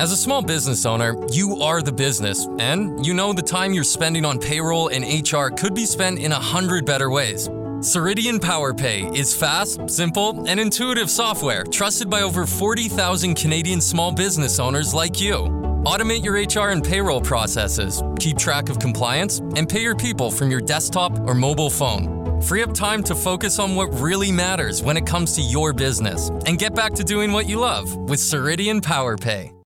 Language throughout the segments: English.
As a small business owner, you are the business, and you know the time you're spending on payroll and HR could be spent in a hundred better ways. Ceridian PowerPay is fast, simple, and intuitive software trusted by over 40,000 Canadian small business owners like you. Automate your HR and payroll processes, keep track of compliance, and pay your people from your desktop or mobile phone. Free up time to focus on what really matters when it comes to your business and get back to doing what you love with Ceridian PowerPay.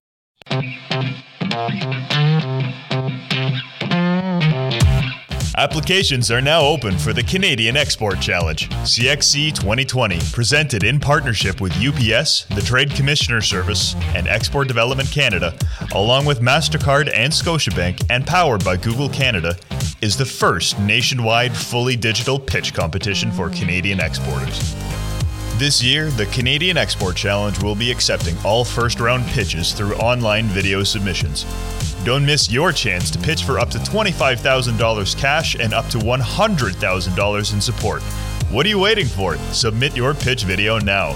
Applications are now open for the Canadian Export Challenge, CXC 2020, presented in partnership with UPS, the Trade Commissioner Service, and Export Development Canada, along with MasterCard and Scotiabank, and powered by Google Canada, is the first nationwide fully digital pitch competition for Canadian exporters. This year, the Canadian Export Challenge will be accepting all first round pitches through online video submissions. Don't miss your chance to pitch for up to $25,000 cash and up to $100,000 in support. What are you waiting for? Submit your pitch video now.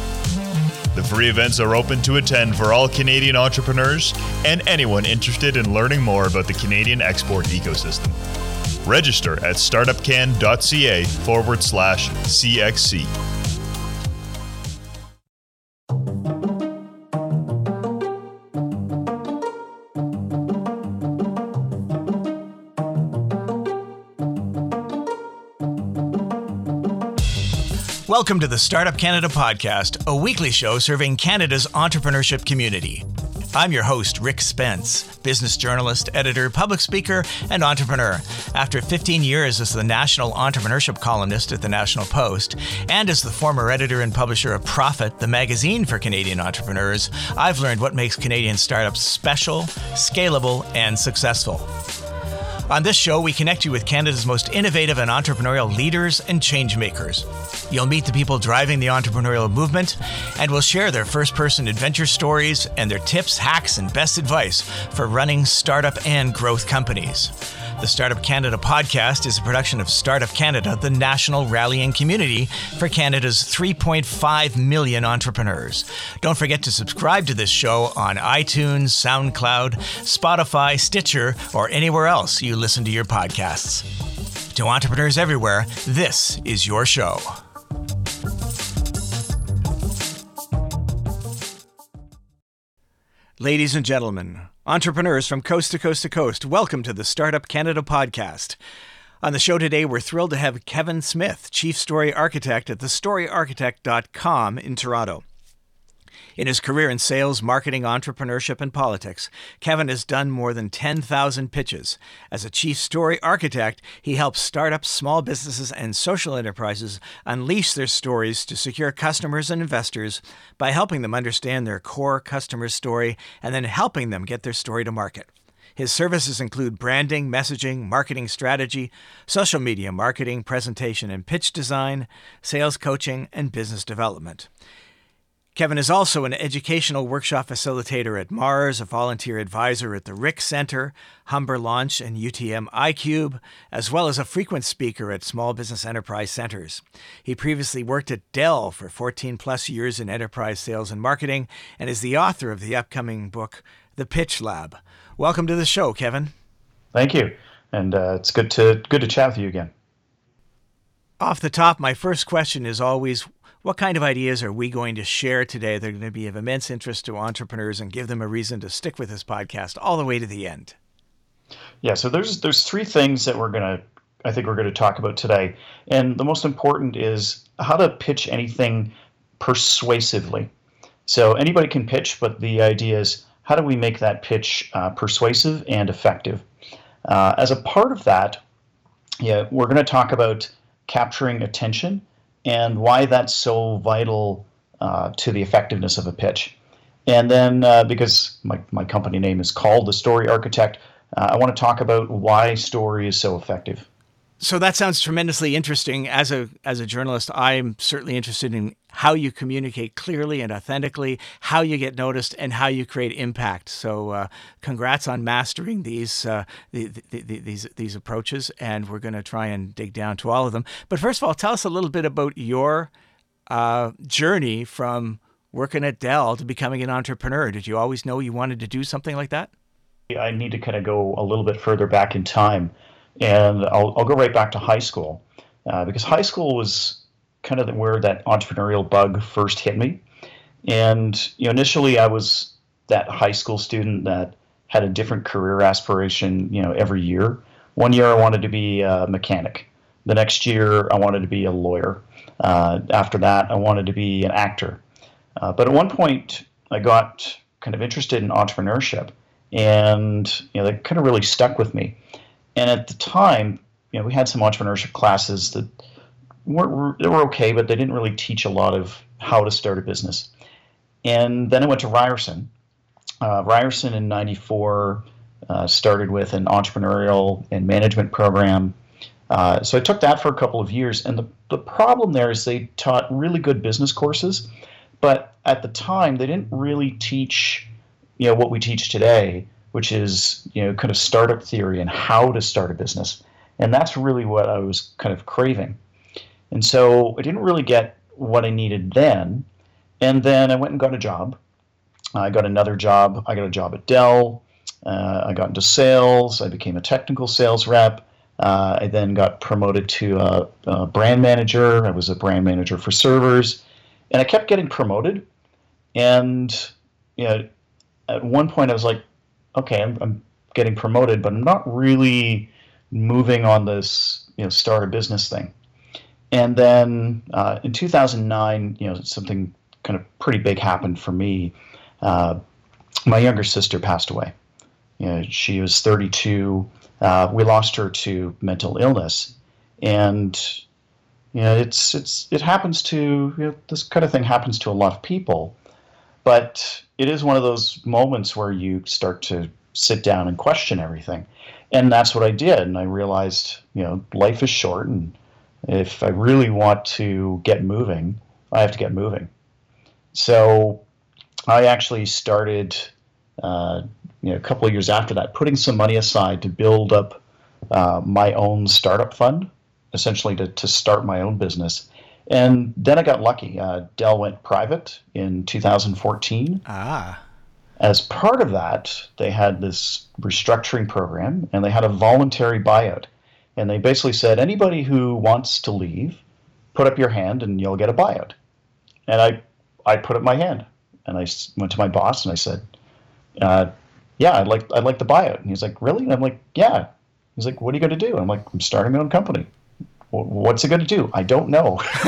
The free events are open to attend for all Canadian entrepreneurs and anyone interested in learning more about the Canadian export ecosystem. Register at startupcan.ca forward slash CXC. Welcome to the Startup Canada podcast, a weekly show serving Canada's entrepreneurship community. I'm your host, Rick Spence, business journalist, editor, public speaker, and entrepreneur. After 15 years as the national entrepreneurship columnist at the National Post, and as the former editor and publisher of Profit, the magazine for Canadian entrepreneurs, I've learned what makes Canadian startups special, scalable, and successful. On this show, we connect you with Canada's most innovative and entrepreneurial leaders and changemakers. You'll meet the people driving the entrepreneurial movement, and we'll share their first person adventure stories and their tips, hacks, and best advice for running startup and growth companies. The Startup Canada podcast is a production of Startup Canada, the national rallying community for Canada's 3.5 million entrepreneurs. Don't forget to subscribe to this show on iTunes, SoundCloud, Spotify, Stitcher, or anywhere else you listen to your podcasts. To entrepreneurs everywhere, this is your show. Ladies and gentlemen, entrepreneurs from coast to coast to coast, welcome to the Startup Canada podcast. On the show today, we're thrilled to have Kevin Smith, Chief Story Architect at thestoryarchitect.com in Toronto. In his career in sales, marketing, entrepreneurship, and politics, Kevin has done more than 10,000 pitches. As a chief story architect, he helps startups, small businesses, and social enterprises unleash their stories to secure customers and investors by helping them understand their core customer story and then helping them get their story to market. His services include branding, messaging, marketing strategy, social media marketing, presentation and pitch design, sales coaching, and business development. Kevin is also an educational workshop facilitator at Mars, a volunteer advisor at the RIC Center, Humber Launch, and UTM iCube, as well as a frequent speaker at small business enterprise centers. He previously worked at Dell for 14 plus years in enterprise sales and marketing and is the author of the upcoming book, The Pitch Lab. Welcome to the show, Kevin. Thank you. And uh, it's good to good to chat with you again. Off the top, my first question is always what kind of ideas are we going to share today that are going to be of immense interest to entrepreneurs and give them a reason to stick with this podcast all the way to the end? Yeah, so there's there's three things that we're going to I think we're going to talk about today. And the most important is how to pitch anything persuasively. So anybody can pitch, but the idea is how do we make that pitch uh, persuasive and effective? Uh, as a part of that, yeah, we're going to talk about capturing attention and why that's so vital uh, to the effectiveness of a pitch. And then, uh, because my, my company name is called The Story Architect, uh, I want to talk about why story is so effective. So that sounds tremendously interesting. As a as a journalist, I'm certainly interested in how you communicate clearly and authentically, how you get noticed, and how you create impact. So, uh, congrats on mastering these uh, the, the, the, these these approaches, and we're going to try and dig down to all of them. But first of all, tell us a little bit about your uh, journey from working at Dell to becoming an entrepreneur. Did you always know you wanted to do something like that? I need to kind of go a little bit further back in time. And I'll, I'll go right back to high school uh, because high school was kind of where that entrepreneurial bug first hit me. And you know, initially, I was that high school student that had a different career aspiration. You know, every year. One year, I wanted to be a mechanic. The next year, I wanted to be a lawyer. Uh, after that, I wanted to be an actor. Uh, but at one point, I got kind of interested in entrepreneurship, and you know, that kind of really stuck with me. And at the time, you know, we had some entrepreneurship classes that were they were okay, but they didn't really teach a lot of how to start a business. And then I went to Ryerson. Uh, Ryerson in '94 uh, started with an entrepreneurial and management program. Uh, so I took that for a couple of years, and the, the problem there is they taught really good business courses, but at the time they didn't really teach, you know, what we teach today, which is you know kind of startup theory and how to start a business, and that's really what I was kind of craving, and so I didn't really get what I needed then, and then I went and got a job. I got another job. I got a job at Dell. Uh, I got into sales. I became a technical sales rep. Uh, I then got promoted to a, a, brand manager. I was a brand manager for servers, and I kept getting promoted. And you know, at one point, I was like, okay, I'm, I'm getting promoted, but I'm not really moving on this, you know, start a business thing. And then uh, in 2009, you know, something kind of pretty big happened for me. Uh, my younger sister passed away. You know, she was 32. Uh, we lost her to mental illness, and you know, it's it's it happens to you know, this kind of thing happens to a lot of people, but it is one of those moments where you start to sit down and question everything, and that's what I did, and I realized you know life is short, and if I really want to get moving, I have to get moving. So I actually started uh, you know, a couple of years after that, putting some money aside to build up uh, my own startup fund, essentially to, to start my own business. And then I got lucky. Uh, Dell went private in 2014. Ah. As part of that, they had this restructuring program and they had a voluntary buyout. And they basically said anybody who wants to leave, put up your hand and you'll get a buyout. And I, I put up my hand and I went to my boss and I said, uh, yeah, I'd like I'd like the buyout. And he's like, really? And I'm like, yeah. He's like, what are you going to do? I'm like, I'm starting my own company. Well, what's it going to do? I don't know.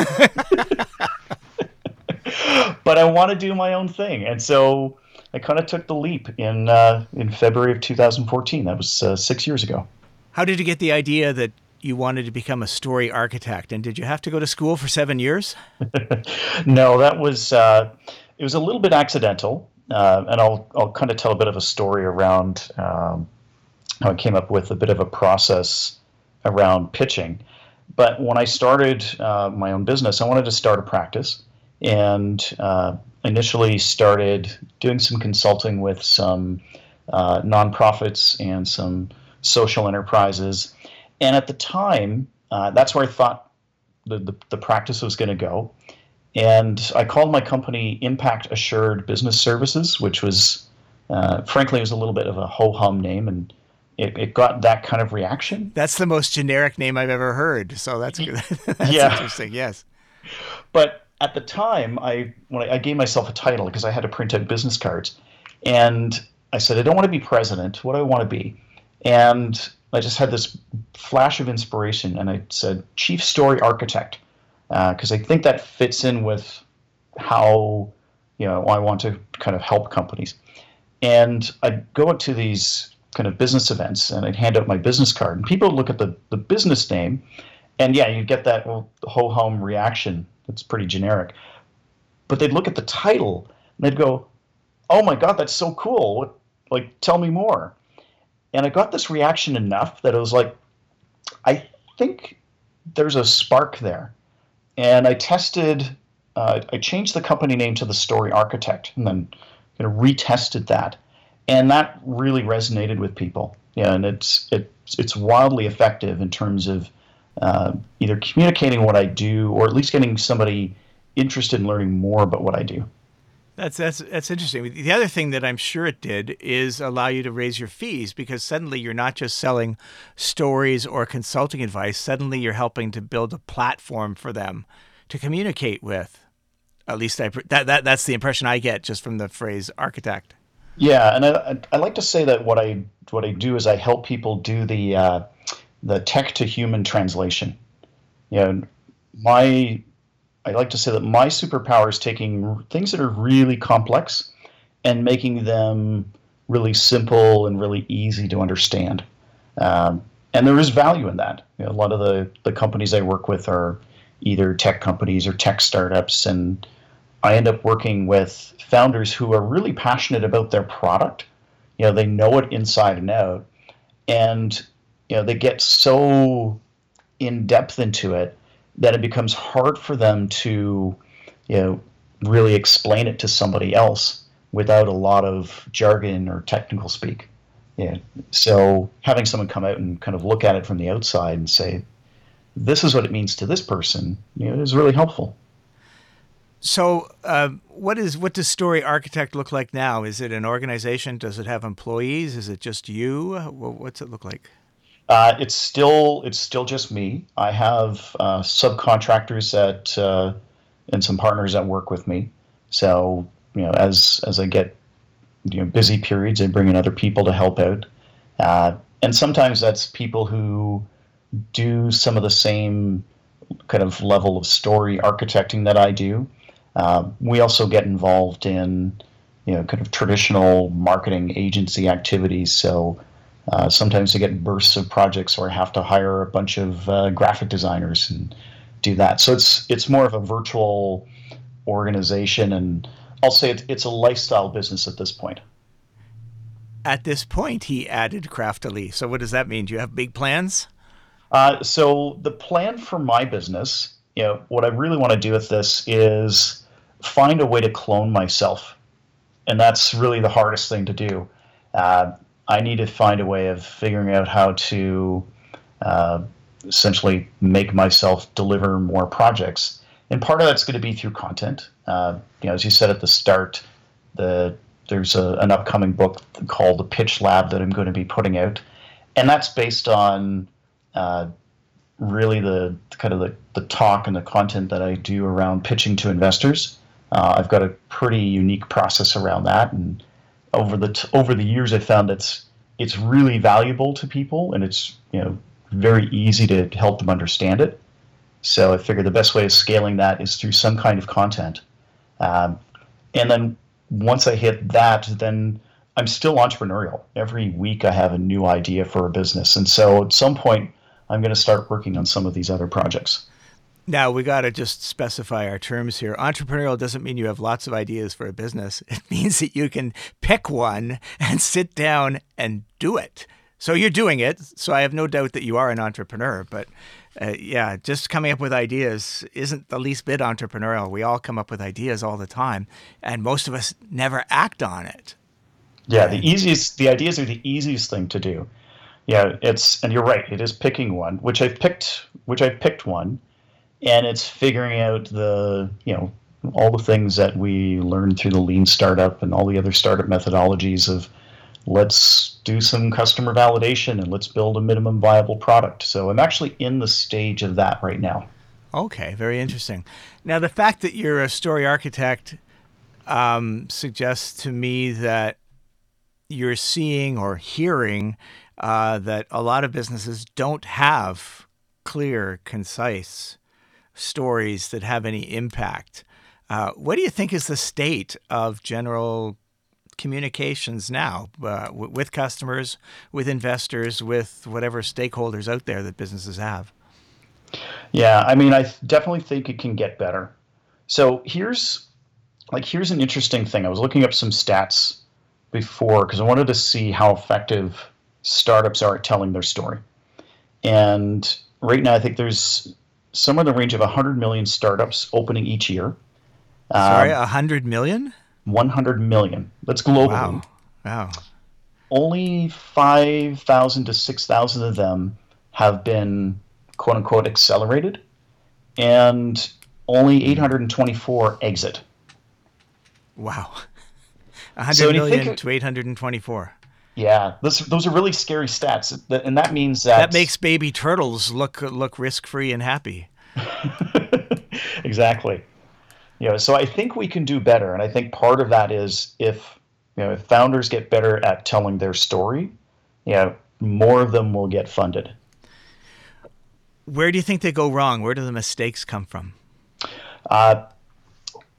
but I want to do my own thing, and so I kind of took the leap in uh, in February of 2014. That was uh, six years ago. How did you get the idea that you wanted to become a story architect, and did you have to go to school for seven years? no, that was uh, it was a little bit accidental uh, and I'll I'll kind of tell a bit of a story around um, how I came up with a bit of a process around pitching. But when I started uh, my own business, I wanted to start a practice, and uh, initially started doing some consulting with some uh, nonprofits and some social enterprises. And at the time, uh, that's where I thought the, the, the practice was going to go. And I called my company Impact Assured Business Services, which was, uh, frankly, was a little bit of a ho hum name, and it, it got that kind of reaction. That's the most generic name I've ever heard. So that's good. that's yeah. interesting. Yes. But at the time, I when I, I gave myself a title because I had to print out business cards, and I said I don't want to be president. What do I want to be? And I just had this flash of inspiration, and I said chief story architect because uh, I think that fits in with how you know I want to kind of help companies. And I'd go to these kind of business events and I'd hand out my business card, and people would look at the, the business name, and yeah, you'd get that ho hum reaction that's pretty generic. But they'd look at the title and they'd go, "Oh my God, that's so cool! What, like, tell me more." And I got this reaction enough that it was like, I think there's a spark there. And I tested, uh, I changed the company name to the Story Architect and then kind of retested that. And that really resonated with people. Yeah, and it's, it's, it's wildly effective in terms of uh, either communicating what I do or at least getting somebody interested in learning more about what I do. That's that's that's interesting. The other thing that I'm sure it did is allow you to raise your fees because suddenly you're not just selling stories or consulting advice. Suddenly you're helping to build a platform for them to communicate with. At least I that, that that's the impression I get just from the phrase architect. Yeah, and I, I like to say that what I what I do is I help people do the uh, the tech to human translation. You know, my I like to say that my superpower is taking things that are really complex and making them really simple and really easy to understand. Um, and there is value in that. You know, a lot of the, the companies I work with are either tech companies or tech startups, and I end up working with founders who are really passionate about their product. You know, they know it inside and out, and you know they get so in depth into it that it becomes hard for them to, you know, really explain it to somebody else without a lot of jargon or technical speak. Yeah. So having someone come out and kind of look at it from the outside and say, "This is what it means to this person," you know, is really helpful. So, uh, what is what does Story Architect look like now? Is it an organization? Does it have employees? Is it just you? What's it look like? Uh, it's still it's still just me. I have uh, subcontractors that uh, and some partners that work with me. So you know, as as I get you know busy periods, I bring in other people to help out, uh, and sometimes that's people who do some of the same kind of level of story architecting that I do. Uh, we also get involved in you know kind of traditional marketing agency activities. So uh, sometimes I get bursts of projects where I have to hire a bunch of uh, graphic designers and do that. So it's it's more of a virtual organization, and I'll say it's, it's a lifestyle business at this point. At this point, he added craftily. So what does that mean? Do you have big plans? Uh, so the plan for my business, you know, what I really want to do with this is find a way to clone myself, and that's really the hardest thing to do. Uh, I need to find a way of figuring out how to uh, essentially make myself deliver more projects. And part of that's going to be through content. Uh, you know, as you said at the start, the there's a, an upcoming book called The Pitch Lab that I'm going to be putting out, and that's based on uh, really the kind of the, the talk and the content that I do around pitching to investors. Uh, I've got a pretty unique process around that, and over the t- over the years, I found it's it's really valuable to people, and it's you know very easy to help them understand it. So I figured the best way of scaling that is through some kind of content. Um, and then once I hit that, then I'm still entrepreneurial. Every week I have a new idea for a business, and so at some point I'm going to start working on some of these other projects. Now we got to just specify our terms here. Entrepreneurial doesn't mean you have lots of ideas for a business. It means that you can pick one and sit down and do it. So you're doing it. So I have no doubt that you are an entrepreneur. But uh, yeah, just coming up with ideas isn't the least bit entrepreneurial. We all come up with ideas all the time, and most of us never act on it. Yeah, the easiest, the ideas are the easiest thing to do. Yeah, it's, and you're right. It is picking one, which I've picked, which I've picked one and it's figuring out the you know all the things that we learned through the lean startup and all the other startup methodologies of let's do some customer validation and let's build a minimum viable product. So i'm actually in the stage of that right now. Okay very interesting. Now the fact that you're a story architect um, suggests to me that you're seeing or hearing uh, that a lot of businesses don't have clear concise stories that have any impact. Uh, what do you think is the state of general communications now uh, w- with customers, with investors, with whatever stakeholders out there that businesses have? Yeah, I mean, I definitely think it can get better. So here's like here's an interesting thing. I was looking up some stats before because I wanted to see how effective startups are at telling their story. And right now, I think there's somewhere in the range of 100 million startups opening each year. Sorry, um, 100 million? 100 million. That's globally. Wow. Wow. Only 5,000 to 6,000 of them have been quote unquote accelerated, and only 824 exit. Wow. 100 so million think, to 824. Yeah, this, those are really scary stats, and that means that that makes baby turtles look look risk free and happy. exactly. You know, so I think we can do better, and I think part of that is if you know if founders get better at telling their story, you know, more of them will get funded. Where do you think they go wrong? Where do the mistakes come from? Uh,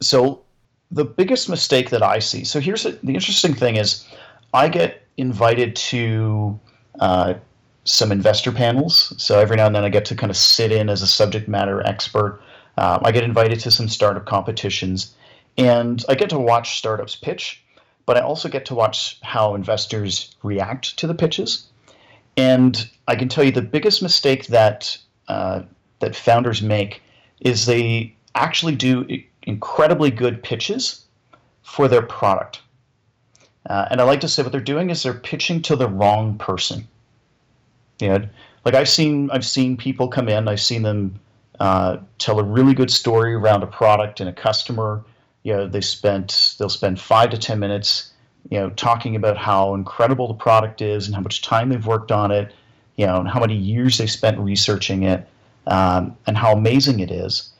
so the biggest mistake that I see. So here's a, the interesting thing is, I get invited to uh, some investor panels. So every now and then I get to kind of sit in as a subject matter expert. Uh, I get invited to some startup competitions, and I get to watch startups pitch. But I also get to watch how investors react to the pitches. And I can tell you the biggest mistake that uh, that founders make is they actually do incredibly good pitches for their product. Uh, and I like to say what they're doing is they're pitching to the wrong person. You know, like I've seen I've seen people come in, I've seen them uh, tell a really good story around a product and a customer. You know, they spent they'll spend five to ten minutes, you know, talking about how incredible the product is and how much time they've worked on it, you know, and how many years they spent researching it, um, and how amazing it is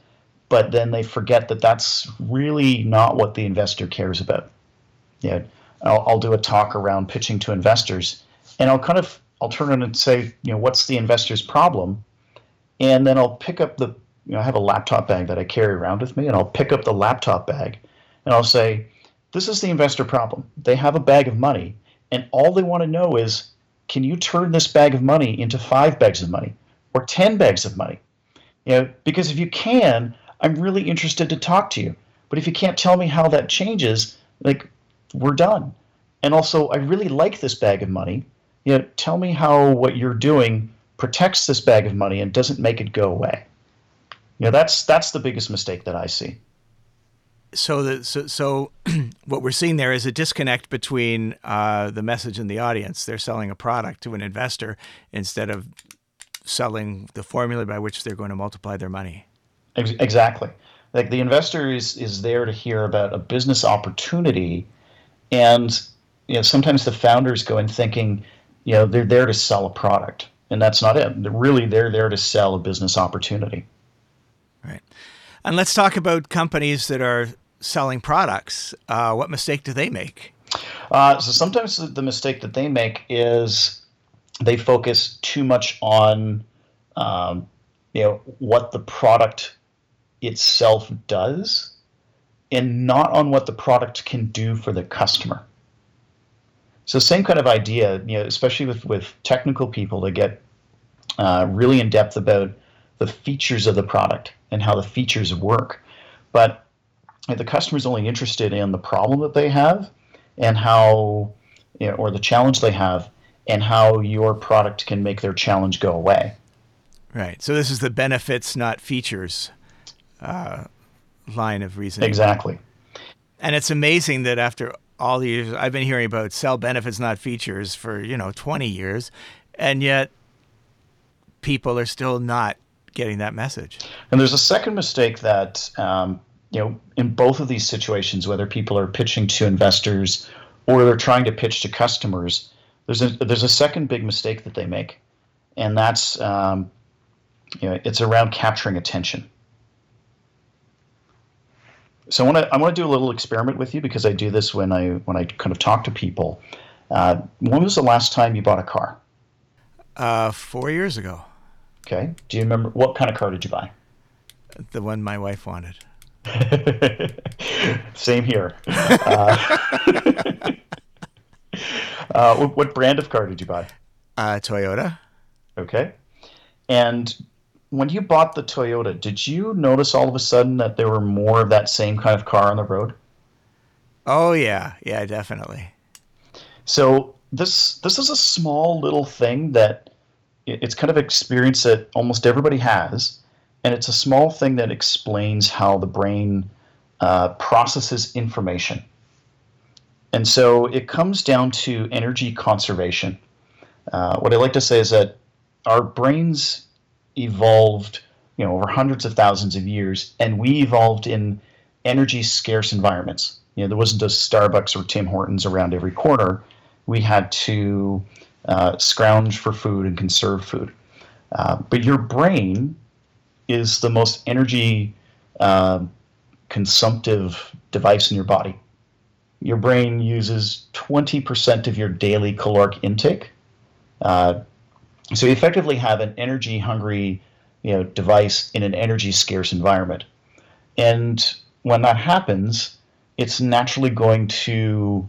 but then they forget that that's really not what the investor cares about. Yeah, I'll, I'll do a talk around pitching to investors, and I'll kind of I'll turn it and say, you know, what's the investor's problem, and then I'll pick up the you know I have a laptop bag that I carry around with me, and I'll pick up the laptop bag, and I'll say, this is the investor problem. They have a bag of money, and all they want to know is, can you turn this bag of money into five bags of money or ten bags of money? You know, because if you can, I'm really interested to talk to you. But if you can't tell me how that changes, like we're done. And also, I really like this bag of money. You know, tell me how what you're doing protects this bag of money and doesn't make it go away. You know, that's that's the biggest mistake that I see. So, the, so, so what we're seeing there is a disconnect between uh, the message and the audience. They're selling a product to an investor instead of selling the formula by which they're going to multiply their money. Exactly. Like the investor is is there to hear about a business opportunity, and you know sometimes the founders go in thinking, you know, they're there to sell a product, and that's not it. They're really they're there to sell a business opportunity. Right. And let's talk about companies that are selling products. Uh, what mistake do they make? Uh, so sometimes the mistake that they make is they focus too much on um, you know what the product itself does and not on what the product can do for the customer. So same kind of idea, you know, especially with, with technical people to get uh, really in depth about the features of the product and how the features work. But the customer is only interested in the problem that they have and how, you know, or the challenge they have and how your product can make their challenge go away. Right. So this is the benefits, not features uh, line of reasoning. Exactly. And it's amazing that after all the years, I've been hearing about sell benefits, not features for, you know, 20 years. And yet people are still not getting that message. And there's a second mistake that, um, you know, in both of these situations, whether people are pitching to investors or they're trying to pitch to customers, there's a, there's a second big mistake that they make. And that's, um, you know, it's around capturing attention. So I want to I want to do a little experiment with you because I do this when I when I kind of talk to people. Uh, when was the last time you bought a car? Uh, four years ago. Okay. Do you remember what kind of car did you buy? The one my wife wanted. Same here. uh, uh, what, what, brand of car did you buy? Uh, Toyota. Okay. And when you bought the Toyota, did you notice all of a sudden that there were more of that same kind of car on the road? Oh yeah, yeah, definitely. So this this is a small little thing that it's kind of experience that almost everybody has, and it's a small thing that explains how the brain uh, processes information. And so it comes down to energy conservation. Uh, what I like to say is that our brains evolved, you know, over hundreds of thousands of years, and we evolved in energy scarce environments. You know, there wasn't a Starbucks or Tim Hortons around every corner. We had to uh, scrounge for food and conserve food. Uh, but your brain is the most energy uh, consumptive device in your body. Your brain uses 20% of your daily caloric intake. Uh, so you effectively have an energy hungry you know, device in an energy scarce environment. And when that happens, it's naturally going to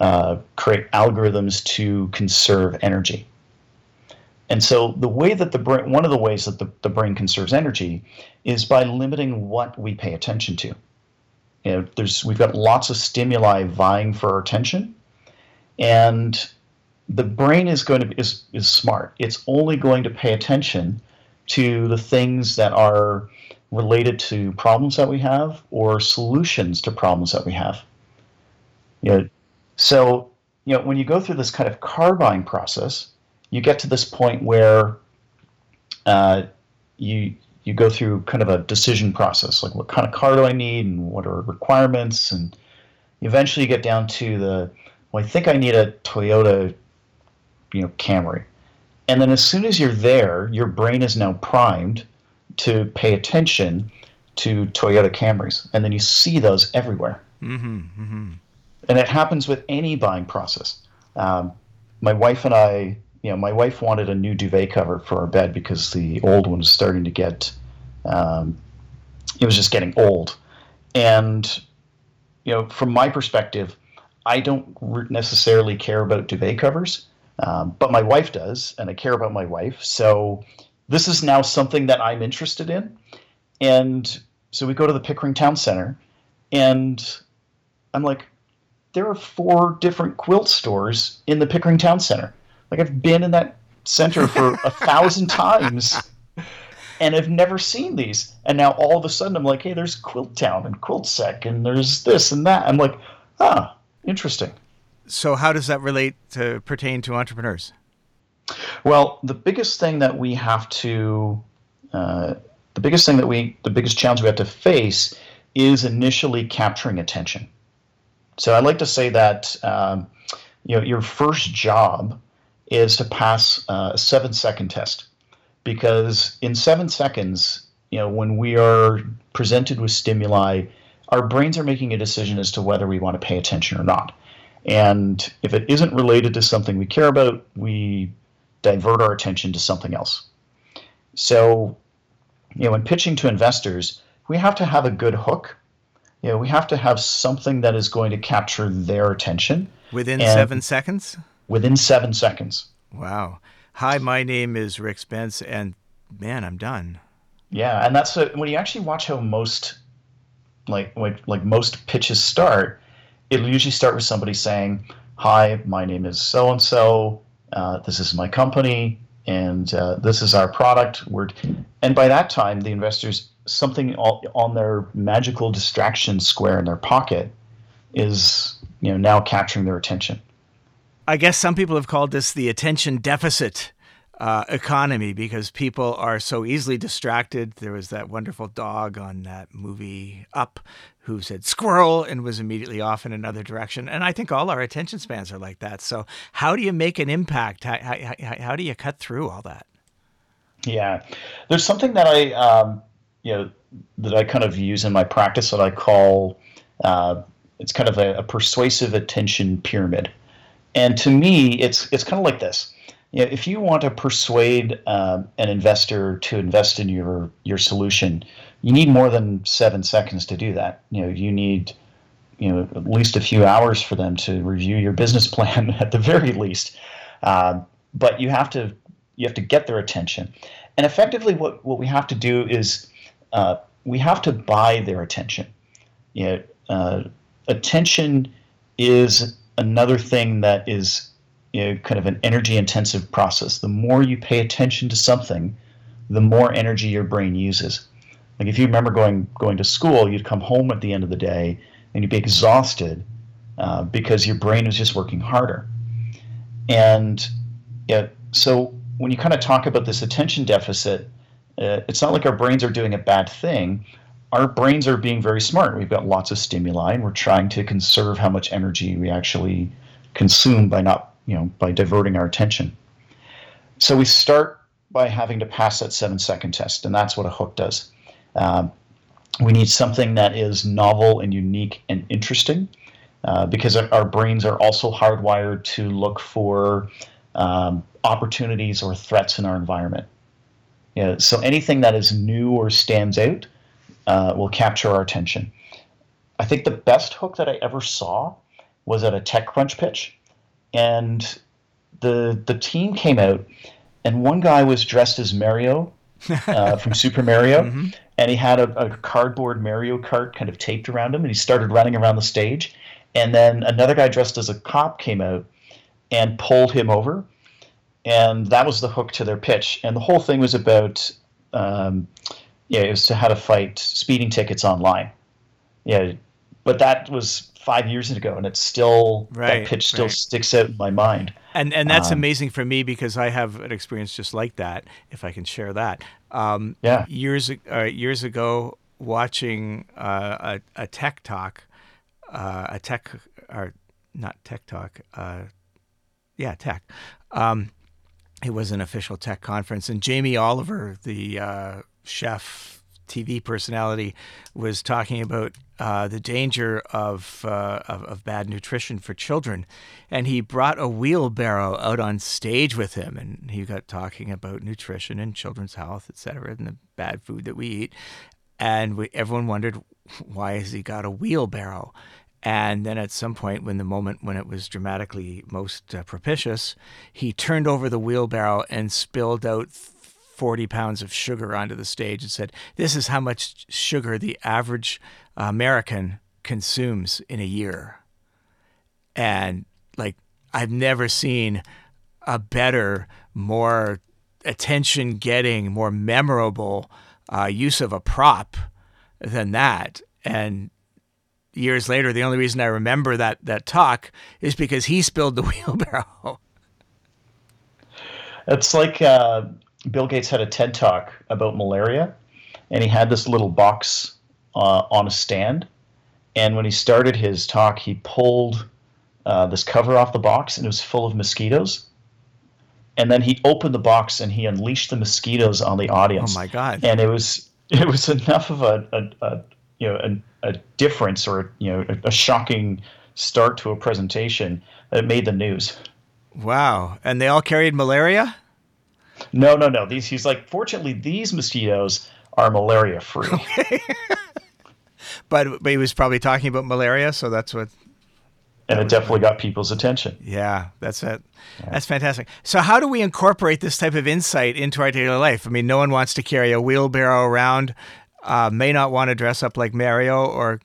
uh, create algorithms to conserve energy. And so the way that the brain, one of the ways that the, the brain conserves energy is by limiting what we pay attention to. You know, there's we've got lots of stimuli vying for our attention, and the brain is going to be, is is smart. It's only going to pay attention to the things that are related to problems that we have or solutions to problems that we have. You know, so you know when you go through this kind of car buying process, you get to this point where uh, you you go through kind of a decision process, like what kind of car do I need and what are requirements, and eventually you get down to the well, I think I need a Toyota, you know, Camry, and then as soon as you're there, your brain is now primed to pay attention to Toyota Camrys, and then you see those everywhere. Mm-hmm, mm-hmm. And it happens with any buying process. Um, my wife and I you know, my wife wanted a new duvet cover for our bed because the old one was starting to get, um, it was just getting old. And, you know, from my perspective, I don't necessarily care about duvet covers, um, but my wife does, and I care about my wife. So this is now something that I'm interested in. And so we go to the Pickering Town Center, and I'm like, there are four different quilt stores in the Pickering Town Center. Like I've been in that center for a thousand times and I've never seen these. And now all of a sudden I'm like, hey, there's Quilt Town and Quilt Sec and there's this and that. I'm like, ah, interesting. So how does that relate to pertain to entrepreneurs? Well, the biggest thing that we have to, uh, the biggest thing that we, the biggest challenge we have to face is initially capturing attention. So I like to say that, um, you know, your first job is to pass a seven second test because in seven seconds, you know, when we are presented with stimuli, our brains are making a decision as to whether we want to pay attention or not. And if it isn't related to something we care about, we divert our attention to something else. So, you know, when pitching to investors, we have to have a good hook. You know, we have to have something that is going to capture their attention within seven seconds within seven seconds. Wow. Hi, my name is Rick Spence, and man, I'm done. Yeah, and that's a, when you actually watch how most like like like most pitches start. It'll usually start with somebody saying, "Hi, my name is so and so. This is my company, and uh, this is our product." We're, and by that time, the investors something on their magical distraction square in their pocket is you know now capturing their attention. I guess some people have called this the attention deficit uh, economy because people are so easily distracted. There was that wonderful dog on that movie Up who said squirrel and was immediately off in another direction. And I think all our attention spans are like that. So, how do you make an impact? How, how, how do you cut through all that? Yeah, there's something that I, um, you know, that I kind of use in my practice that I call uh, it's kind of a, a persuasive attention pyramid. And to me, it's it's kind of like this. You know, if you want to persuade um, an investor to invest in your your solution, you need more than seven seconds to do that. You know, you need you know at least a few hours for them to review your business plan at the very least. Uh, but you have to you have to get their attention, and effectively, what what we have to do is uh, we have to buy their attention. You know, uh, attention is another thing that is you know, kind of an energy intensive process. The more you pay attention to something, the more energy your brain uses. Like if you remember going going to school, you'd come home at the end of the day and you'd be exhausted uh, because your brain was just working harder. And yeah, so when you kind of talk about this attention deficit, uh, it's not like our brains are doing a bad thing. Our brains are being very smart. We've got lots of stimuli, and we're trying to conserve how much energy we actually consume by not, you know, by diverting our attention. So we start by having to pass that seven second test, and that's what a hook does. Um, we need something that is novel and unique and interesting uh, because our brains are also hardwired to look for um, opportunities or threats in our environment. Know, so anything that is new or stands out uh, will capture our attention. I think the best hook that I ever saw was at a TechCrunch pitch, and the the team came out, and one guy was dressed as Mario uh, from Super Mario, mm-hmm. And he had a, a, cardboard Mario Kart kind of taped around him, and he started running around the stage. And then another guy dressed as a cop came out and pulled him over, and that was the hook to their pitch. And the whole thing was about, um, yeah, it was to how to fight speeding tickets online. Yeah, but that was five years ago, and it's still right, that pitch still right. sticks out in my mind. And and that's um, amazing for me because I have an experience just like that. If I can share that, um, yeah. Years uh, years ago, watching uh, a, a TED talk, uh, a tech or not tech talk, uh, yeah, tech. Um, it was an official TED conference, and Jamie Oliver, the uh, chef TV personality, was talking about uh, the danger of, uh, of, of bad nutrition for children, and he brought a wheelbarrow out on stage with him, and he got talking about nutrition and children's health, et cetera, and the bad food that we eat, and we, everyone wondered why has he got a wheelbarrow, and then at some point, when the moment when it was dramatically most uh, propitious, he turned over the wheelbarrow and spilled out 40 pounds of sugar onto the stage and said, This is how much sugar the average American consumes in a year. And like, I've never seen a better, more attention getting, more memorable uh, use of a prop than that. And years later, the only reason I remember that that talk is because he spilled the wheelbarrow. It's like uh, Bill Gates had a TED talk about malaria, and he had this little box uh, on a stand. And when he started his talk, he pulled uh, this cover off the box, and it was full of mosquitoes. And then he opened the box and he unleashed the mosquitoes on the audience. Oh my god! And it was it was enough of a, a, a you know a, a difference or you know a, a shocking start to a presentation that it made the news. Wow! And they all carried malaria. No, no, no. These he's like, fortunately, these mosquitoes are malaria free. Okay. But but he was probably talking about malaria, so that's what. And it definitely got people's attention. Yeah, that's it. Yeah. That's fantastic. So, how do we incorporate this type of insight into our daily life? I mean, no one wants to carry a wheelbarrow around uh, may not want to dress up like Mario or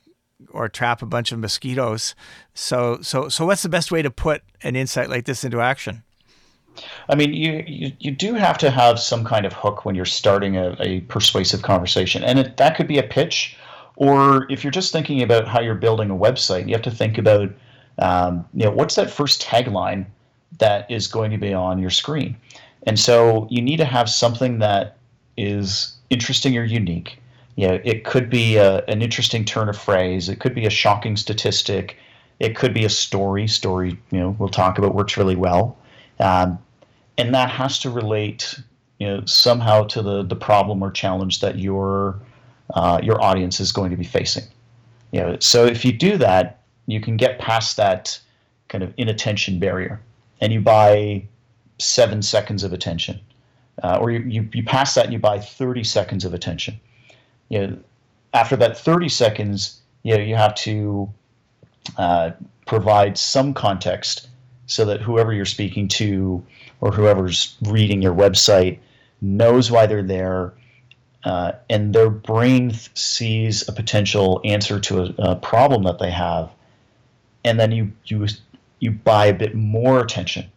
or trap a bunch of mosquitoes. So so so what's the best way to put an insight like this into action? I mean, you, you, you do have to have some kind of hook when you're starting a, a persuasive conversation. And it, that could be a pitch, or if you're just thinking about how you're building a website, you have to think about, um, you know, what's that first tagline that is going to be on your screen? And so you need to have something that is interesting or unique you know, it could be a, an interesting turn of phrase. It could be a shocking statistic. It could be a story. Story, you know, we'll talk about works really well, um, and that has to relate, you know, somehow to the the problem or challenge that your uh, your audience is going to be facing. You know, so if you do that, you can get past that kind of inattention barrier, and you buy seven seconds of attention, uh, or you, you you pass that and you buy thirty seconds of attention you know, after that 30 seconds, you know, you have to uh, provide some context so that whoever you're speaking to or whoever's reading your website knows why they're there uh, and their brain sees a potential answer to a, a, problem that they have and then you you you buy a bit more attention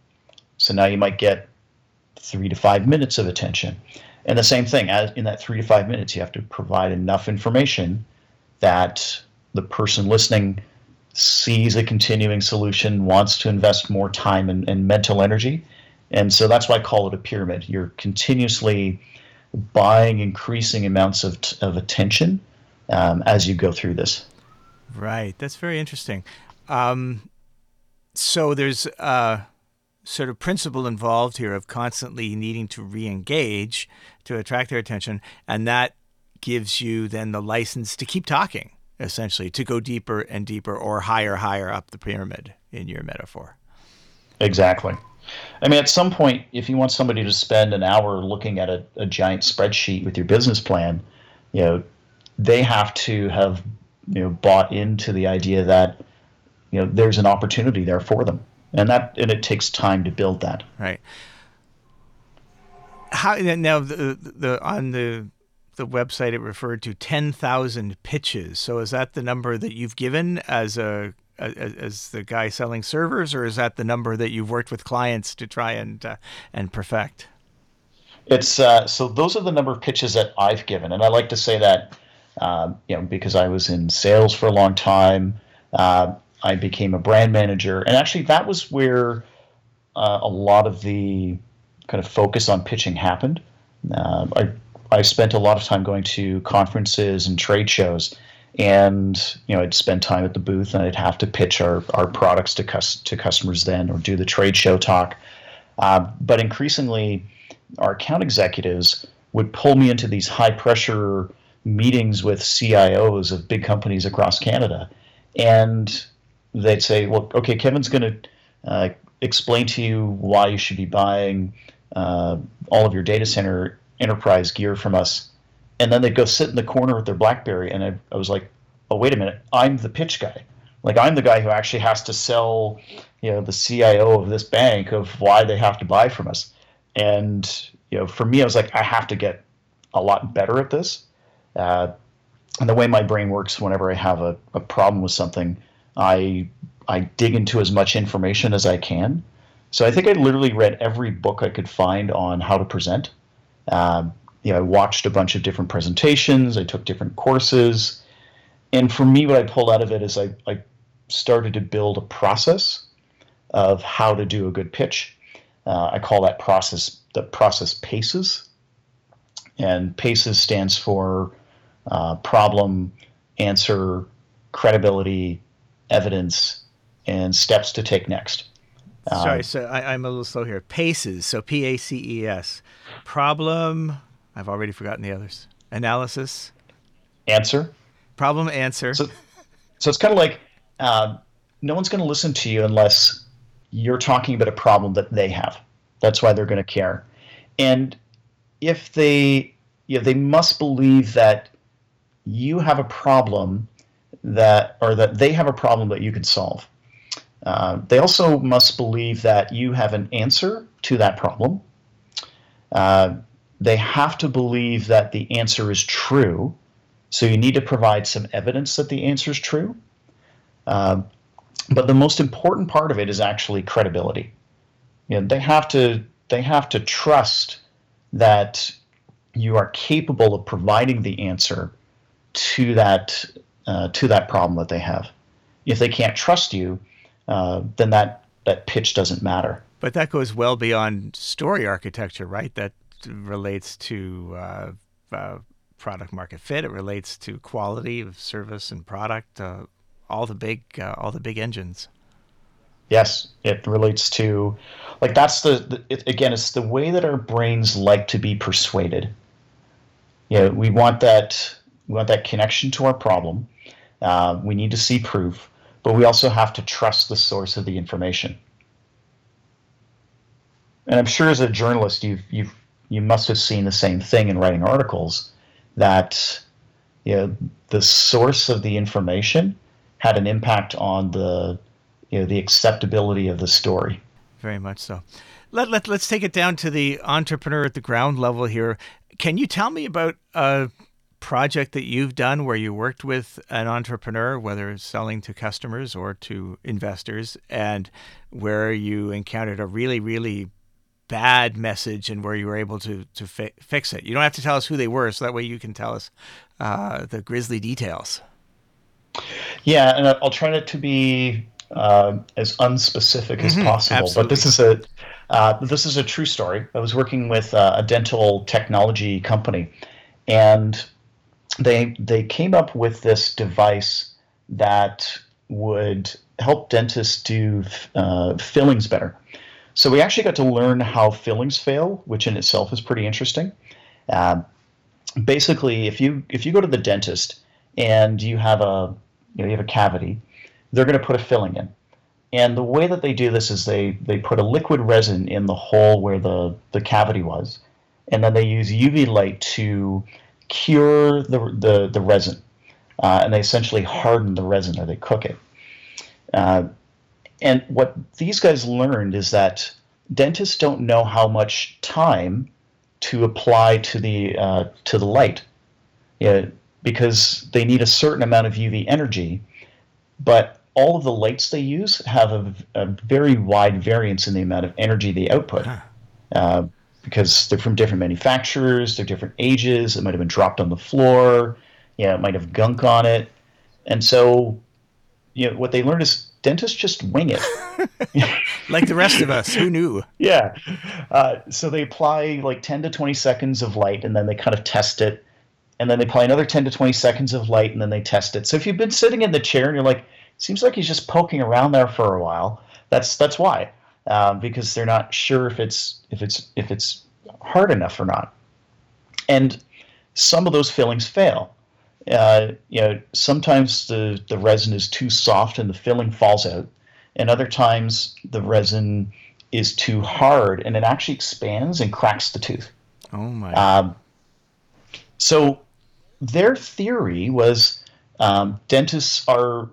So now you might get three to five minutes of attention. And the same thing, as in that three to five minutes, you have to provide enough information that the person listening sees a continuing solution, wants to invest more time and, and mental energy. And so that's why I call it a pyramid. You're continuously buying increasing amounts of, of attention um, as you go through this. Right. That's very interesting. Um, so there's a sort of principle involved here of constantly needing to re-engage to attract their attention, and that gives you then the license to keep talking, essentially, to go deeper and deeper or higher, higher up the pyramid in your metaphor. Exactly. I mean, at some point, if you want somebody to spend an hour looking at a, a giant spreadsheet with your business plan, you know, they have to have you know bought into the idea that you know there's an opportunity there for them, and that and it takes time to build that. Right. How now the the on the the website it referred to 10,000 pitches. So is that the number that you've given as a as, the guy selling servers, or is that the number that you've worked with clients to try and uh, and perfect? It's uh, so those are the number of pitches that I've given, and I like to say that um, you know because I was in sales for a long time. Uh, I became a brand manager, and actually that was where uh, a lot of the kind of focus on pitching happened. Uh, I I spent a lot of time going to conferences and trade shows, and you know I'd spend time at the booth and I'd have to pitch our, our products to cus- to customers then or do the trade show talk. Uh, but increasingly, our account executives would pull me into these high pressure meetings with CIOs of big companies across Canada, and they'd say, "Well, okay, Kevin's going to uh, explain to you why you should be buying uh, all of your data center enterprise gear from us." And then they'd go sit in the corner with their BlackBerry, and I, I was like, "Oh, wait a minute! I'm the pitch guy. Like, I'm the guy who actually has to sell, you know, the CIO of this bank of why they have to buy from us." And you know, for me, I was like, I have to get a lot better at this. Uh, and the way my brain works, whenever I have a, a problem with something, I I dig into as much information as I can. So I think I literally read every book I could find on how to present. Uh, you know, I watched a bunch of different presentations. I took different courses, and for me, what I pulled out of it is I, I started to build a process of how to do a good pitch. Uh, I call that process the process PACES, and PACES stands for uh, problem, answer, credibility, evidence, and steps to take next. Sorry, um, so I, am a little slow here. Paces, so P A C E S. Problem, I've already forgotten the others. Analysis. Answer. Problem, answer. So, so it's kind of like uh, no one's going to listen to you unless you're talking about a problem that they have. That's why they're going to care. And if they, you know, they must believe that you have a problem that, or that they have a problem that you can solve. Uh, they also must believe that you have an answer to that problem. Uh, they have to believe that the answer is true. So you need to provide some evidence that the answer is true. Uh, but the most important part of it is actually credibility. You know, they have to they have to trust that you are capable of providing the answer to that uh, to that problem that they have. If they can't trust you, uh, then that that pitch doesn't matter. But that goes well beyond story architecture, right? That relates to uh, uh product market fit. It relates to quality of service and product. Uh, all the big uh, all the big engines. Yes, it relates to like that's the, the it, again it's the way that our brains like to be persuaded. You know, we want that we want that connection to our problem. Uh, we need to see proof, but we also have to trust the source of the information. And I'm sure as a journalist, you've you've you must have seen the same thing in writing articles that you know the source of the information had an impact on the you know the acceptability of the story. Very much so. Let, let, let's take it down to the entrepreneur at the ground level here. Can you tell me about a project that you've done where you worked with an entrepreneur, whether selling to customers or to investors, and where you encountered a really, really bad message and where you were able to to fi- fix it? You don't have to tell us who they were, so that way you can tell us uh, the grisly details. Yeah, and I'll try not to be uh, as unspecific as mm-hmm, possible. Absolutely. But this is a uh, this is a true story. I was working with uh, a dental technology company, and they they came up with this device that would help dentists do uh, fillings better. So we actually got to learn how fillings fail, which in itself is pretty interesting. Uh, basically, if you if you go to the dentist and you have a you know you have a cavity, they're going to put a filling in. And the way that they do this is they, they put a liquid resin in the hole where the, the cavity was, and then they use UV light to cure the, the, the resin. Uh, and they essentially harden the resin or they cook it. Uh, and what these guys learned is that dentists don't know how much time to apply to the uh, to the light, yeah, because they need a certain amount of UV energy, but all of the lights they use have a, a very wide variance in the amount of energy they output. Huh. Uh, because they're from different manufacturers, they're different ages, it might have been dropped on the floor, yeah, it might have gunk on it. And so, you know, what they learned is dentists just wing it. like the rest of us, who knew? Yeah. Uh, so they apply like 10 to 20 seconds of light and then they kind of test it. And then they apply another 10 to 20 seconds of light and then they test it. So if you've been sitting in the chair and you're like, seems like he's just poking around there for a while. That's that's why, um, because they're not sure if it's if it's if it's hard enough or not. And some of those fillings fail. Uh, you know, sometimes the the resin is too soft and the filling falls out, and other times the resin is too hard and it actually expands and cracks the tooth. Oh my! Um, so their theory was um, dentists are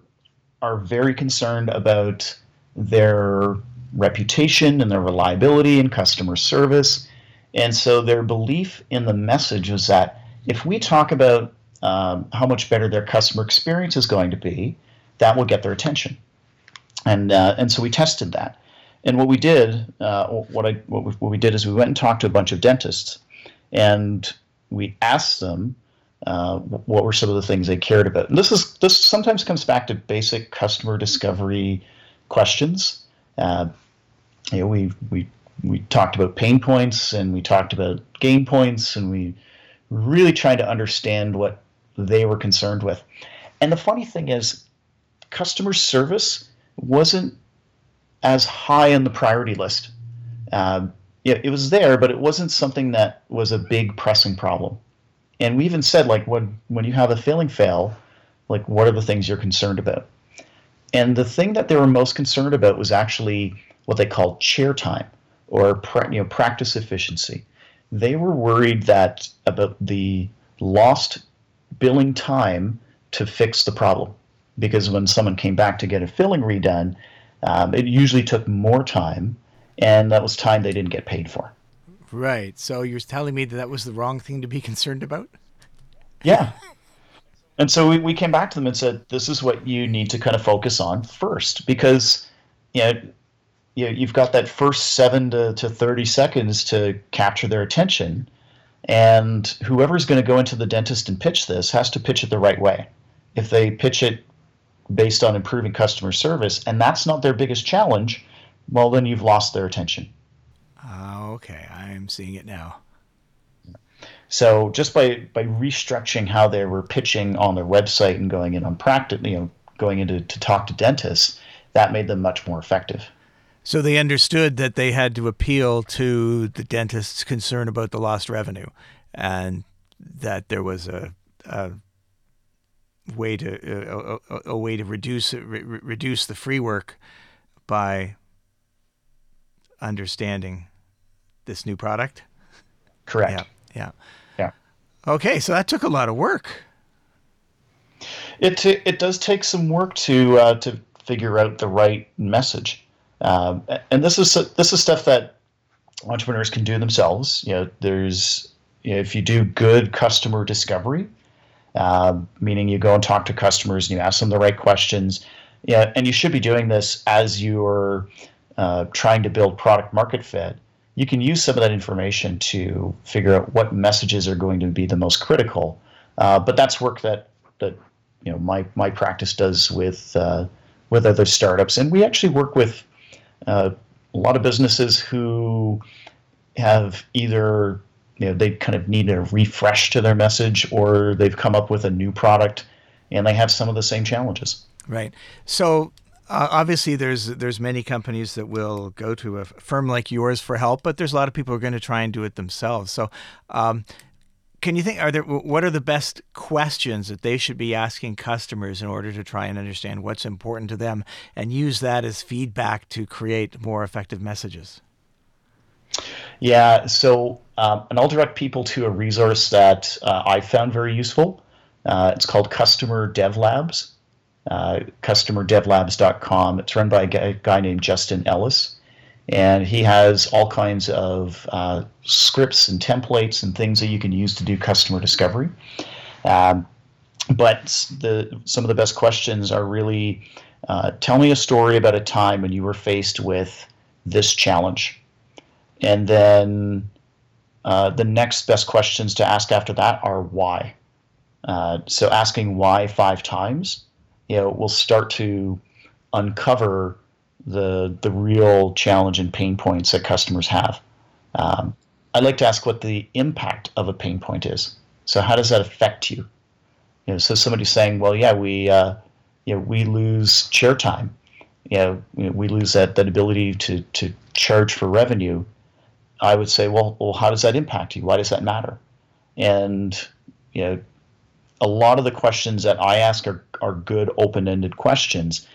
are very concerned about their reputation and their reliability and customer service. And so their belief in the message was that if we talk about um, how much better their customer experience is going to be, that will get their attention. And uh, and so we tested that. And what we did, uh, what I what we, what we did is we went and talked to a bunch of dentists, and we asked them uh, what were some of the things they cared about. And this is this sometimes comes back to basic customer discovery questions. Uh, you know, we we we talked about pain points and we talked about gain points and we really tried to understand what they were concerned with. And the funny thing is, customer service wasn't as high on the priority list. Uh, yeah, it was there, but it wasn't something that was a big pressing problem and we even said like when when you have a failing fail like what are the things you're concerned about and the thing that they were most concerned about was actually what they called chair time or you know practice efficiency they were worried that about the lost billing time to fix the problem because when someone came back to get a filling redone um, it usually took more time and that was time they didn't get paid for Right. So you're telling me that that was the wrong thing to be concerned about? Yeah. And so we, we came back to them and said, this is what you need to kind of focus on first because, you know, you know, you've got that first seven to, to 30 seconds to capture their attention. And whoever's going to go into the dentist and pitch this has to pitch it the right way. If they pitch it based on improving customer service and that's not their biggest challenge, well, then you've lost their attention. Uh, okay, I'm seeing it now. So just by by restructuring how they were pitching on their website and going in on practice, you know, going into to talk to dentists, that made them much more effective. So they understood that they had to appeal to the dentist's concern about the lost revenue, and that there was a, a way to a, a, a way to reduce re, reduce the free work by understanding this new product? Correct. Yeah. Yeah. Yeah. Okay, so that took a lot of work. It t- it does take some work to uh, to figure out the right message, um, and this is this is stuff that entrepreneurs can do themselves. You know, there's you know, if you do good customer discovery, uh, meaning you go and talk to customers and you ask them the right questions. Yeah, and you should be doing this as you're uh, trying to build product market fit. You can use some of that information to figure out what messages are going to be the most critical. Uh, but that's work that that you know my my practice does with uh, with other startups, and we actually work with a lot of businesses who have either you know they kind of need a refresh to their message or they've come up with a new product and they have some of the same challenges. Right. So uh, obviously there's there's many companies that will go to a firm like yours for help but there's a lot of people who are going to try and do it themselves. So um, can you think are there what are the best questions that they should be asking customers in order to try and understand what's important to them and use that as feedback to create more effective messages yeah, so um, and I'll direct people to a resource that uh, I found very useful. Uh, it's called Customer Dev Labs, uh, customerdevlabs.com. It's run by a guy, guy, named Justin Ellis, and he has all kinds of uh, scripts and templates and things that you can use to do customer discovery. Um, but the some of the best questions are really uh, tell me a story about a time when you were faced with this challenge and then uh, the next best questions to ask after that are why. Uh, so asking why five times, you know, will start to uncover the the real challenge and pain points that customers have. Um, I like to ask what the impact of a pain point is. So how does that affect you? You know, so somebody's saying, well, yeah, we uh, you know we lose chair time. You know, we lose that that ability to to charge for revenue I would say, well, well, how does that impact you? Why does that matter? And you know, a lot of the questions that I ask are, are good open-ended questions,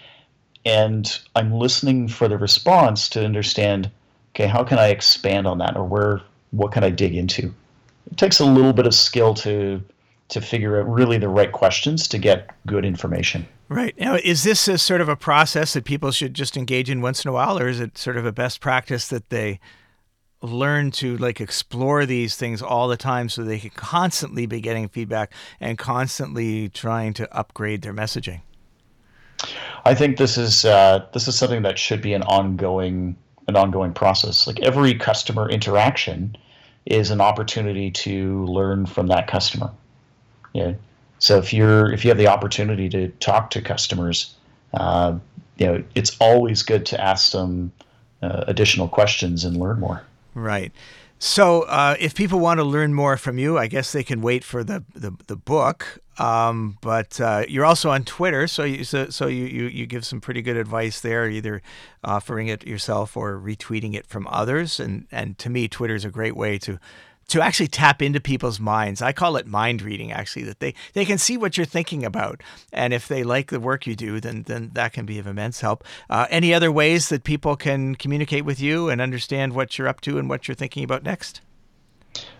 and I'm listening for the response to understand, okay, how can I expand on that, or where, what can I dig into? It takes a little bit of skill to to figure out really the right questions to get good information. Right. Now, is this a sort of a process that people should just engage in once in a while, or is it sort of a best practice that they learn to like explore these things all the time so they can constantly be getting feedback and constantly trying to upgrade their messaging i think this is uh, this is something that should be an ongoing an ongoing process like every customer interaction is an opportunity to learn from that customer yeah so if you're if you have the opportunity to talk to customers uh, you know it's always good to ask them uh, additional questions and learn more Right. So, uh, if people want to learn more from you, I guess they can wait for the the, the book. Um, but uh, you're also on Twitter, so you so, so you, you you give some pretty good advice there, either offering it yourself or retweeting it from others. And and to me, Twitter is a great way to to actually tap into people's minds. I call it mind reading, actually, that they, they can see what you're thinking about. And if they like the work you do, then, then that can be of immense help. Uh, any other ways that people can communicate with you and understand what you're up to and what you're thinking about next?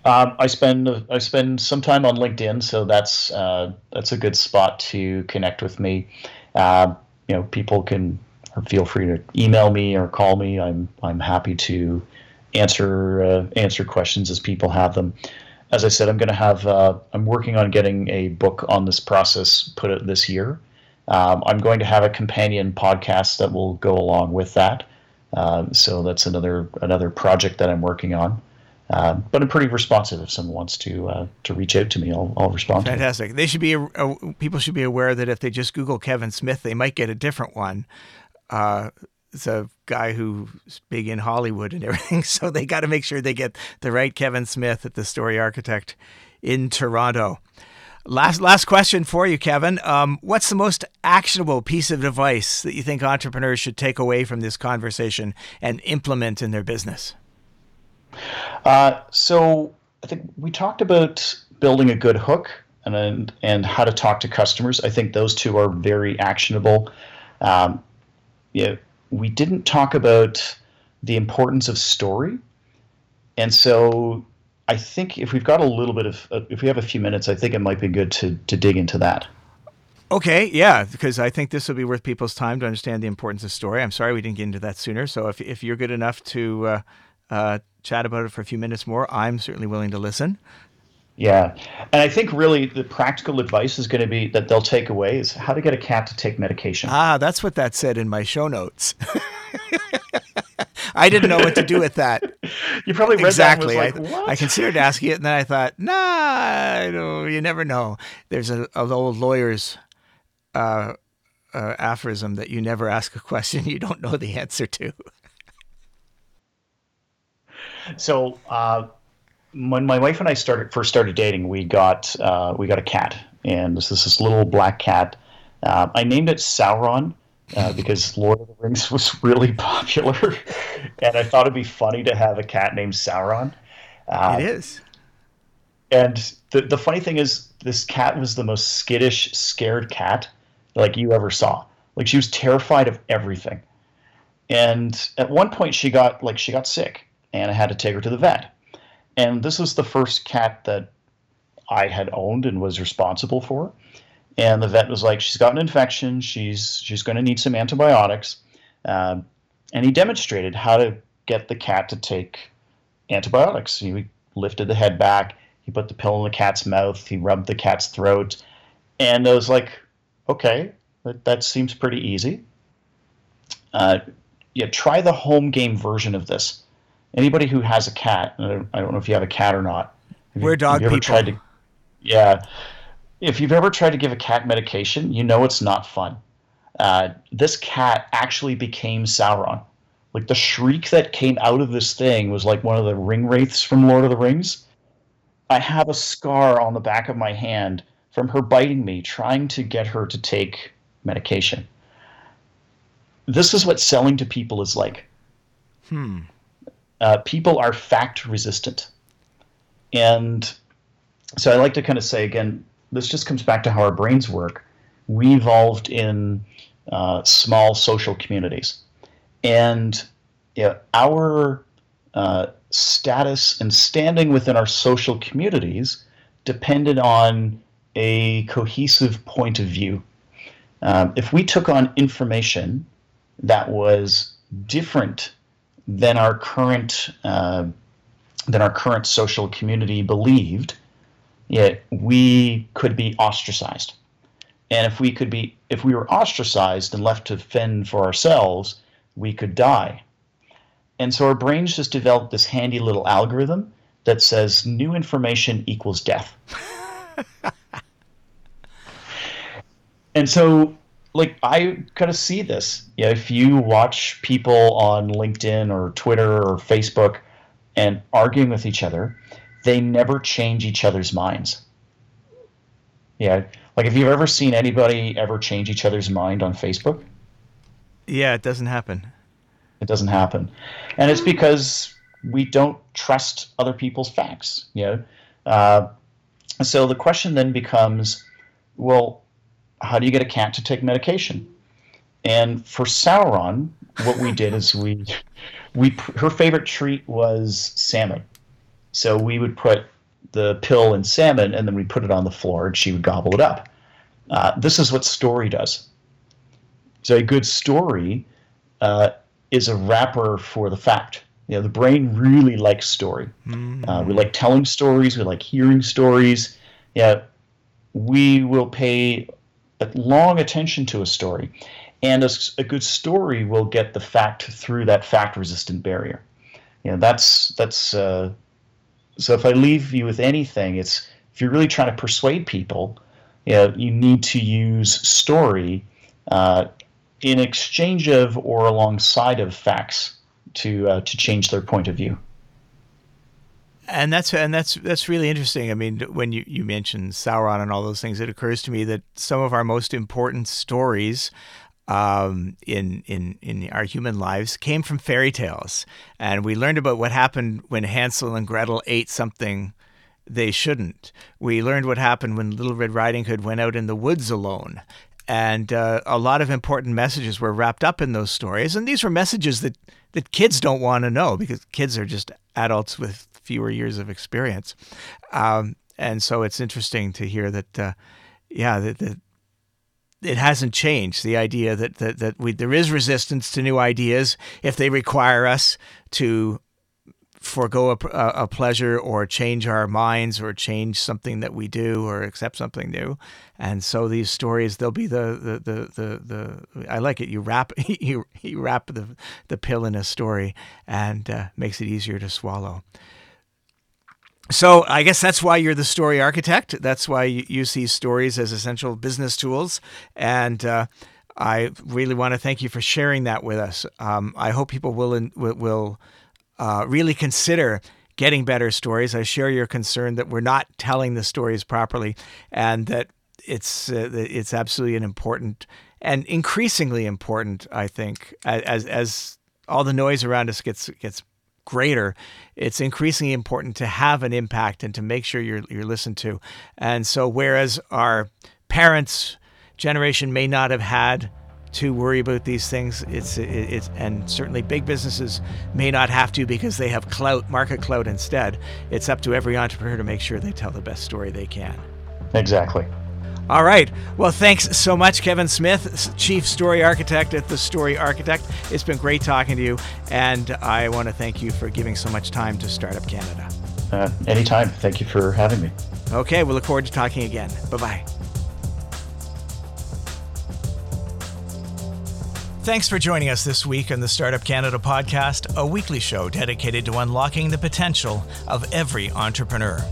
Um, I spend I spend some time on LinkedIn, so that's uh, that's a good spot to connect with me. Uh, you know, people can feel free to email me or call me. I'm I'm happy to answer uh, answer questions as people have them. As I said, I'm going to have uh, I'm working on getting a book on this process put out this year. Um, I'm going to have a companion podcast that will go along with that. Um, so that's another another project that I'm working on. Uh, but I'm pretty responsive. If someone wants to uh, to reach out to me, I'll, I'll respond. Fantastic. They should be uh, people should be aware that if they just Google Kevin Smith, they might get a different one. Uh, it's a guy who's big in Hollywood and everything. So they got to make sure they get the right Kevin Smith at the Story Architect in Toronto. Last last question for you, Kevin. Um, what's the most actionable piece of advice that you think entrepreneurs should take away from this conversation and implement in their business? Uh, so I think we talked about building a good hook and and how to talk to customers. I think those two are very actionable. Um, yeah, we didn't talk about the importance of story. And so I think if we've got a little bit of, uh, if we have a few minutes, I think it might be good to, to dig into that. Okay, yeah, because I think this will be worth people's time to understand the importance of story. I'm sorry we didn't get into that sooner. So if, if you're good enough to uh, uh, chat about it for a few minutes more, I'm certainly willing to listen. Yeah. And I think really the practical advice is going to be that they'll take away is how to get a cat to take medication. Ah, that's what that said in my show notes. I didn't know what to do with that. You probably exactly. like, I, I, considered asking it, and then I thought, nah, I don't, you never know. There's an old lawyer's uh, uh, aphorism that you never ask a question you don't know the answer to. So uh, when my wife and I started first started dating, we got uh, we got a cat, and this is this little black cat. Uh, I named it Sauron uh, because Lord of the Rings was really popular, and I thought it'd be funny to have a cat named Sauron. Uh, it is. And the the funny thing is, this cat was the most skittish, scared cat like you ever saw. Like she was terrified of everything. And at one point, she got like she got sick, and I had to take her to the vet. And this was the first cat that I had owned and was responsible for. And the vet was like, she's got an infection. She's she's going to need some antibiotics. Uh, and he demonstrated how to get the cat to take antibiotics. He lifted the head back. He put the pill in the cat's mouth. He rubbed the cat's throat. And I was like, okay, that, that seems pretty easy. Uh, yeah, try the home game version of this. Anybody who has a cat, I don't, I don't know if you have a cat or not. Have We're you, dog have people. Tried to, yeah, if you've ever tried to give a cat medication, you know it's not fun. Uh, this cat actually became Sauron. Like the shriek that came out of this thing was like one of the ring wraiths from Lord of the Rings. I have a scar on the back of my hand from her biting me, trying to get her to take medication. This is what selling to people is like. Hmm. Uh, people are fact resistant. And so I like to kind of say again, this just comes back to how our brains work. We evolved in uh, small social communities, and you know, our uh, status and standing within our social communities depended on a cohesive point of view. Um, if we took on information that was different than our current uh, than our current social community believed, yet we could be ostracized. And if we could be, if we were ostracized and left to fend for ourselves, we could die. And so our brains just developed this handy little algorithm that says new information equals death. and so, like, I kind of see this. Yeah, if you watch people on LinkedIn or Twitter or Facebook and arguing with each other, they never change each other's minds. Yeah. Like, if you've ever seen anybody ever change each other's mind on Facebook? Yeah, it doesn't happen. It doesn't happen. And it's because we don't trust other people's facts. You know? Uh, so the question then becomes well, how do you get a cat to take medication? And for Sauron, what we did is we, we her favorite treat was salmon. So we would put the pill in salmon and then we put it on the floor and she would gobble it up. Uh, this is what story does. So a good story uh, is a wrapper for the fact. You know, the brain really likes story. Mm. Uh, we like telling stories. We like hearing stories. Yeah, we will pay long attention to a story, and a, a good story will get the fact through that fact-resistant barrier. You know, that's that's uh, so if I leave you with anything, it's if you're really trying to persuade people, you, know, you need to use story uh, in exchange of or alongside of facts to uh, to change their point of view. And that's and that's that's really interesting. I mean, when you, you mentioned Sauron and all those things, it occurs to me that some of our most important stories um, in in in our human lives came from fairy tales, and we learned about what happened when Hansel and Gretel ate something they shouldn't. We learned what happened when Little Red Riding Hood went out in the woods alone. And uh, a lot of important messages were wrapped up in those stories. And these were messages that, that kids don't want to know because kids are just adults with fewer years of experience. Um, and so it's interesting to hear that, uh, yeah, that, that it hasn't changed. The idea that that, that we, there is resistance to new ideas if they require us to forego a, a, pleasure or change our minds or change something that we do or accept something new. And so these stories, they'll be the the the the, the I like it. You wrap you, you wrap the the pill in a story and uh, makes it easier to swallow. So I guess that's why you're the story architect. That's why you these stories as essential business tools. And uh, I really want to thank you for sharing that with us. Um, I hope people will will uh, really consider getting better stories. I share your concern that we're not telling the stories properly, and that it's uh, it's absolutely an important and increasingly important. I think as as all the noise around us gets gets greater, it's increasingly important to have an impact and to make sure you're you're listened to. And so, whereas our parents' generation may not have had to worry about these things. It's it's and certainly big businesses may not have to because they have clout, market clout instead. It's up to every entrepreneur to make sure they tell the best story they can. Exactly. All right. Well, thanks so much, Kevin Smith, Chief Story Architect at The Story Architect. It's been great talking to you, and I want to thank you for giving so much time to Startup Canada. Uh, anytime. Thank you for having me. Okay. We'll look forward to talking again. Bye bye. Thanks for joining us this week on the Startup Canada podcast, a weekly show dedicated to unlocking the potential of every entrepreneur.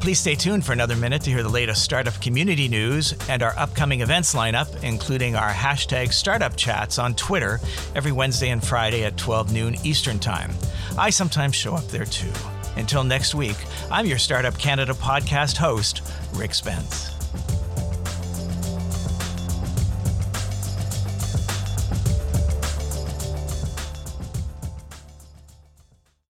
Please stay tuned for another minute to hear the latest startup community news and our upcoming events lineup, including our hashtag startup chats on Twitter every Wednesday and Friday at 12 noon Eastern Time. I sometimes show up there too. Until next week, I'm your Startup Canada podcast host, Rick Spence.